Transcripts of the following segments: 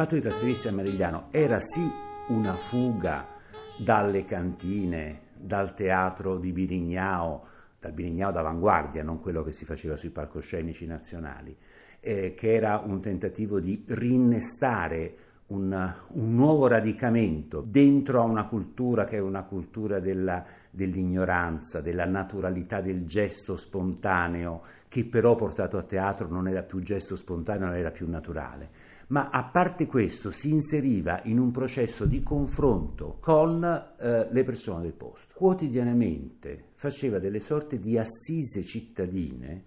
fatto di trasferirsi a Marigliano era sì una fuga dalle cantine, dal teatro di Birignao, dal Birignao d'avanguardia, non quello che si faceva sui palcoscenici nazionali, eh, che era un tentativo di rinnestare un, un, nuovo radicamento dentro a una cultura che è una cultura della, dell'ignoranza, della naturalità del gesto spontaneo, che però portato a teatro non era più gesto spontaneo, non era più naturale. Ma a parte questo si inseriva in un processo di confronto con eh, le persone del posto. Quotidianamente faceva delle sorte di assise cittadine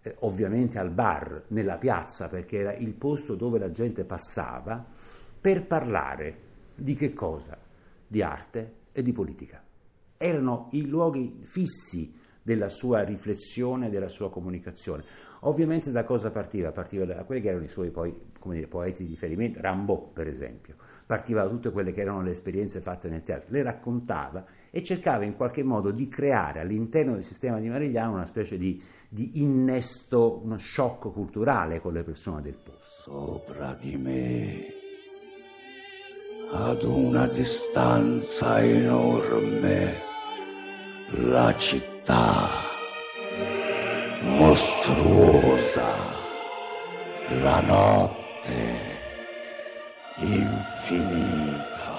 eh, ovviamente al bar, nella piazza, perché era il posto dove la gente passava, per parlare di che cosa? Di arte e di politica. Erano i luoghi fissi della sua riflessione, della sua comunicazione. Ovviamente da cosa partiva? Partiva da quelli che erano i suoi poi, dire, poeti di riferimento, Rambaud per esempio, partiva da tutte quelle che erano le esperienze fatte nel teatro, le raccontava e cercava in qualche modo di creare all'interno del sistema di Marigliano una specie di, di innesto, uno shock culturale con le persone del posto. Sopra di me, ad una distanza enorme, la città mostruosa, la notte infinita.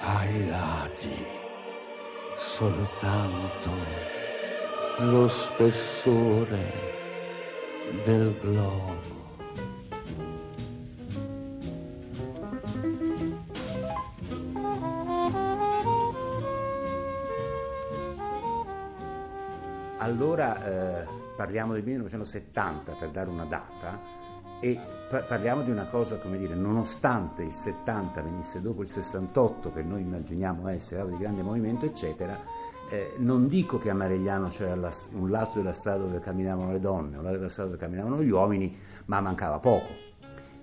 Ai lati soltanto lo spessore del globo. Allora eh, parliamo del 1970 per dare una data e pa- parliamo di una cosa, come dire, nonostante il 70 venisse dopo il 68, che noi immaginiamo essere di grande movimento, eccetera, eh, non dico che a Maregliano c'era la, un lato della strada dove camminavano le donne, un lato della strada dove camminavano gli uomini, ma mancava poco.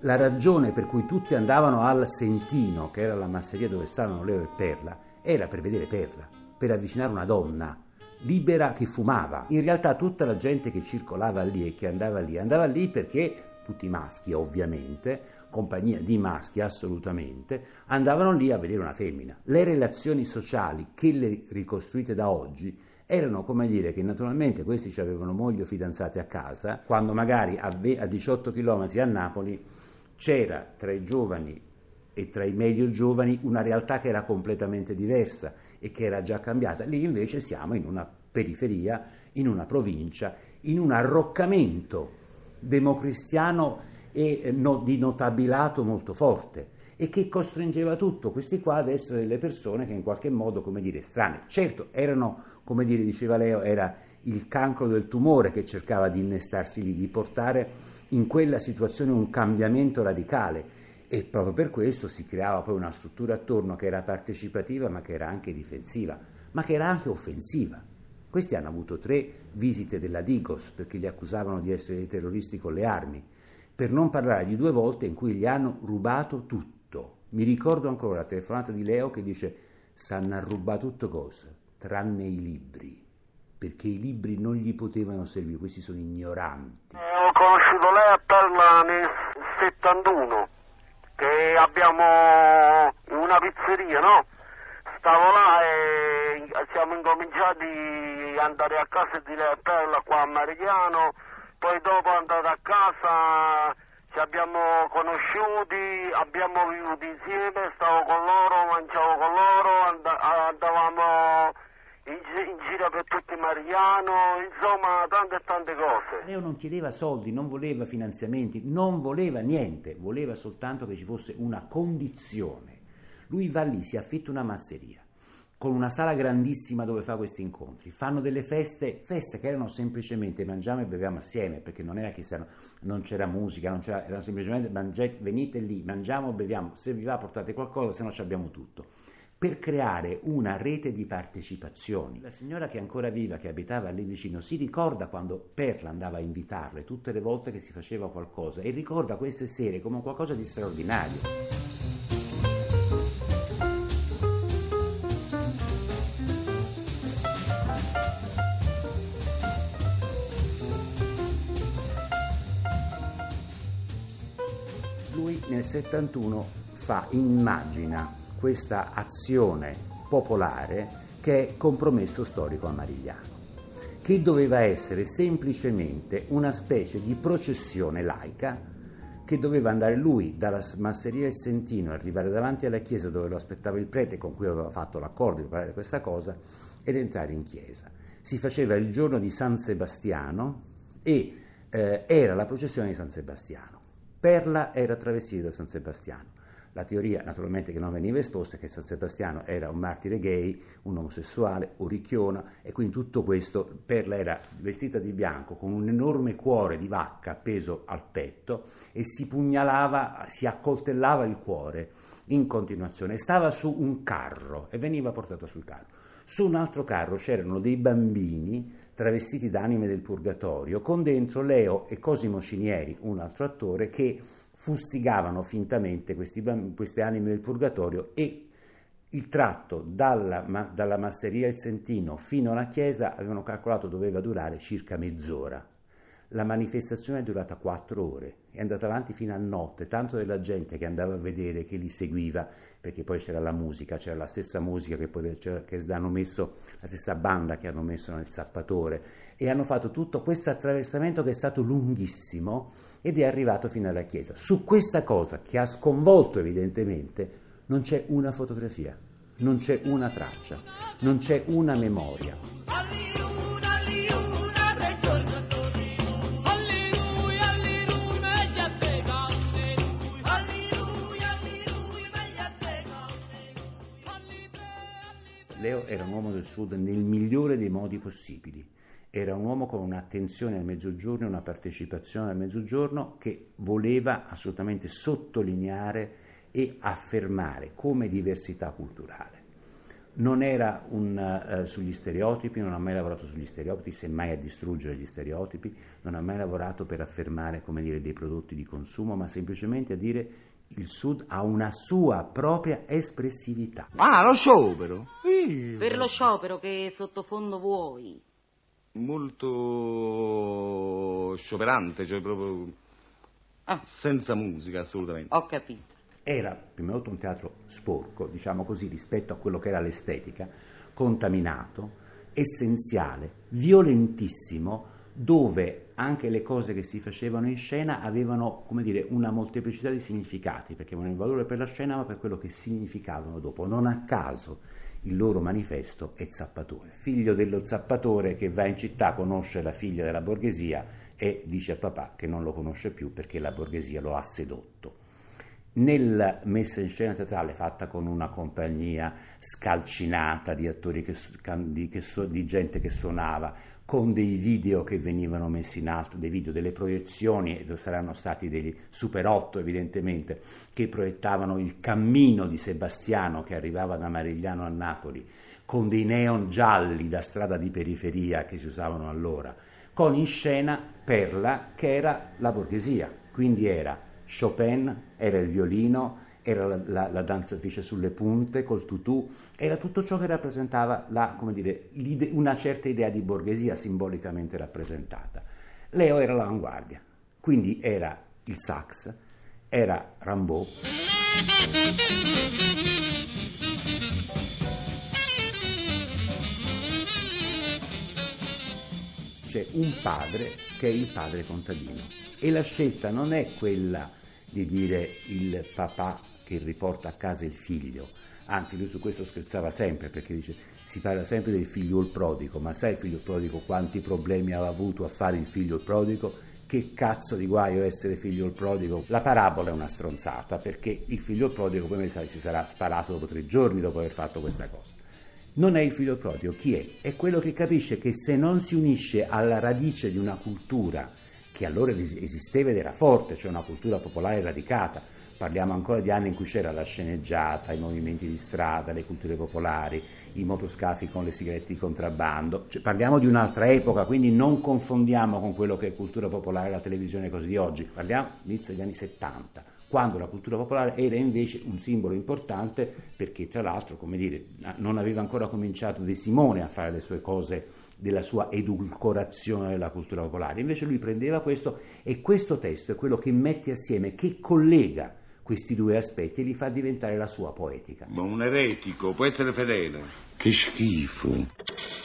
La ragione per cui tutti andavano al Sentino, che era la masseria dove stavano Leo e Perla, era per vedere Perla, per avvicinare una donna libera che fumava. In realtà tutta la gente che circolava lì e che andava lì, andava lì perché tutti maschi ovviamente, compagnia di maschi assolutamente, andavano lì a vedere una femmina. Le relazioni sociali che le ricostruite da oggi erano come dire che naturalmente questi avevano mogli o fidanzate a casa, quando magari a, 18 km a Napoli c'era tra i giovani e tra i medio giovani una realtà che era completamente diversa e che era già cambiata. Lì invece siamo in una periferia, in una provincia, in un arroccamento democristiano e eh, no, di notabilato molto forte e che costringeva tutto questi qua ad essere delle persone che in qualche modo, come dire, strane. Certo, erano, come dire, diceva Leo, era il cancro del tumore che cercava di innestarsi lì, di portare in quella situazione un cambiamento radicale e proprio per questo si creava poi una struttura attorno che era partecipativa ma che era anche difensiva, ma che era anche offensiva. Questi hanno avuto tre visite della Digos perché li accusavano di essere dei terroristi con le armi, per non parlare di due volte in cui gli hanno rubato tutto. Mi ricordo ancora la telefonata di Leo che dice sanno rubare tutto cosa, tranne i libri, perché i libri non gli potevano servire, questi sono ignoranti. Ho conosciuto lei a Parma nel 71 che abbiamo una pizzeria, no? Stavo là e siamo incominciati ad andare a casa di Perla qua a Marigliano, poi dopo andate a casa ci abbiamo conosciuti, abbiamo vissuto insieme, stavo con loro, mangiavo con loro, andavamo in, giro per tutti Marigliano, insomma tante e tante cose. Leo non chiedeva soldi, non voleva finanziamenti, non voleva niente, voleva soltanto che ci fosse una condizione. Lui va lì, si affitta una masseria con una sala grandissima dove fa questi incontri. Fanno delle feste, feste che erano semplicemente mangiamo e beviamo assieme, perché non era chissà, non c'era musica, non c'era, era semplicemente mangiate, venite lì, mangiamo, beviamo, se vi va portate qualcosa, se no ci abbiamo tutto per creare una rete di partecipazioni. La signora che è ancora viva, che abitava lì vicino, si ricorda quando Perla andava a invitarle tutte le volte che si faceva qualcosa e ricorda queste sere come qualcosa di straordinario. nel 71 fa, immagina questa azione popolare che è compromesso storico amarigliano, che doveva essere semplicemente una specie di processione laica che doveva andare lui dalla masseria del Sentino, arrivare davanti alla chiesa dove lo aspettava il prete con cui aveva fatto l'accordo di parlare questa cosa ed entrare in chiesa. Si faceva il giorno di San Sebastiano e eh, era la processione di San Sebastiano. Perla era travestita da San Sebastiano. La teoria, naturalmente, che non veniva esposta è che San Sebastiano era un martire gay, un omosessuale, oricchiona, e quindi tutto questo, Perla era vestita di bianco con un enorme cuore di vacca appeso al petto e si pugnalava, si accoltellava il cuore in continuazione. Stava su un carro e veniva portato sul carro. Su un altro carro c'erano dei bambini travestiti da anime del purgatorio, con dentro Leo e Cosimo Cinieri, un altro attore, che fustigavano fintamente questi, queste anime del purgatorio e il tratto dalla, dalla masseria Il Sentino fino alla chiesa avevano calcolato doveva durare circa mezz'ora. La manifestazione è durata quattro ore, è andata avanti fino a notte, tanto della gente che andava a vedere, che li seguiva, perché poi c'era la musica, c'era la stessa musica che, poi, che hanno messo, la stessa banda che hanno messo nel zappatore, e hanno fatto tutto questo attraversamento che è stato lunghissimo ed è arrivato fino alla chiesa. Su questa cosa, che ha sconvolto evidentemente, non c'è una fotografia, non c'è una traccia, non c'è una memoria. Era un uomo del Sud nel migliore dei modi possibili. Era un uomo con un'attenzione al mezzogiorno una partecipazione al mezzogiorno che voleva assolutamente sottolineare e affermare come diversità culturale. Non era un, uh, sugli stereotipi, non ha mai lavorato sugli stereotipi, semmai a distruggere gli stereotipi, non ha mai lavorato per affermare dire, dei prodotti di consumo, ma semplicemente a dire il Sud ha una sua propria espressività. Ah, lo sciopero? Per lo sciopero che sottofondo vuoi? Molto scioperante, cioè proprio... Ah, senza musica, assolutamente. Ho capito. Era, prima di tutto, un teatro sporco, diciamo così, rispetto a quello che era l'estetica, contaminato, essenziale, violentissimo, dove anche le cose che si facevano in scena avevano, come dire, una molteplicità di significati, perché avevano il valore per la scena, ma per quello che significavano dopo. Non a caso il loro manifesto è zappatore, figlio dello zappatore che va in città, conosce la figlia della borghesia e dice a papà che non lo conosce più perché la borghesia lo ha sedotto. Nella messa in scena teatrale fatta con una compagnia scalcinata di attori che, di, che, di gente che suonava, con dei video che venivano messi in alto, dei video delle proiezioni, e saranno stati dei Super 8 evidentemente, che proiettavano il cammino di Sebastiano che arrivava da Marigliano a Napoli, con dei neon gialli da strada di periferia che si usavano allora, con in scena Perla che era la borghesia, quindi era Chopin, era il violino, era la, la, la, danzatrice sulle punte col tutù, era tutto ciò che rappresentava la, dire, una certa idea di borghesia simbolicamente rappresentata. Leo era l'avanguardia, quindi era il sax, era Rimbaud. C'è un padre che è il padre contadino e la scelta non è quella di dire il papà che riporta a casa il figlio. Anzi, lui su questo scherzava sempre perché dice si parla sempre del figlio il prodigo, ma sai il figlio il prodigo quanti problemi aveva avuto a fare il figlio il prodigo? Che cazzo di guaio essere figlio il prodigo? La parabola è una stronzata perché il figlio il prodigo come sai si sarà sparato dopo tre giorni dopo aver fatto questa cosa. Non è il figlio il prodigo, chi è? È quello che capisce che se non si unisce alla radice di una cultura che allora esisteva ed era forte, cioè una cultura popolare radicata, Parliamo ancora di anni in cui c'era la sceneggiata, i movimenti di strada, le culture popolari, i motoscafi con le sigarette di contrabbando. Cioè, parliamo di un'altra epoca, quindi non confondiamo con quello che è cultura popolare, la televisione così di oggi. Parliamo inizio degli anni 70, quando la cultura popolare era invece un simbolo importante perché tra l'altro, come dire, non aveva ancora cominciato De Simone a fare le sue cose della sua edulcorazione della cultura popolare. Invece lui prendeva questo e questo testo è quello che mette assieme, che collega questi due aspetti e li fa diventare la sua poetica. Ma un eretico può essere fedele. Che schifo.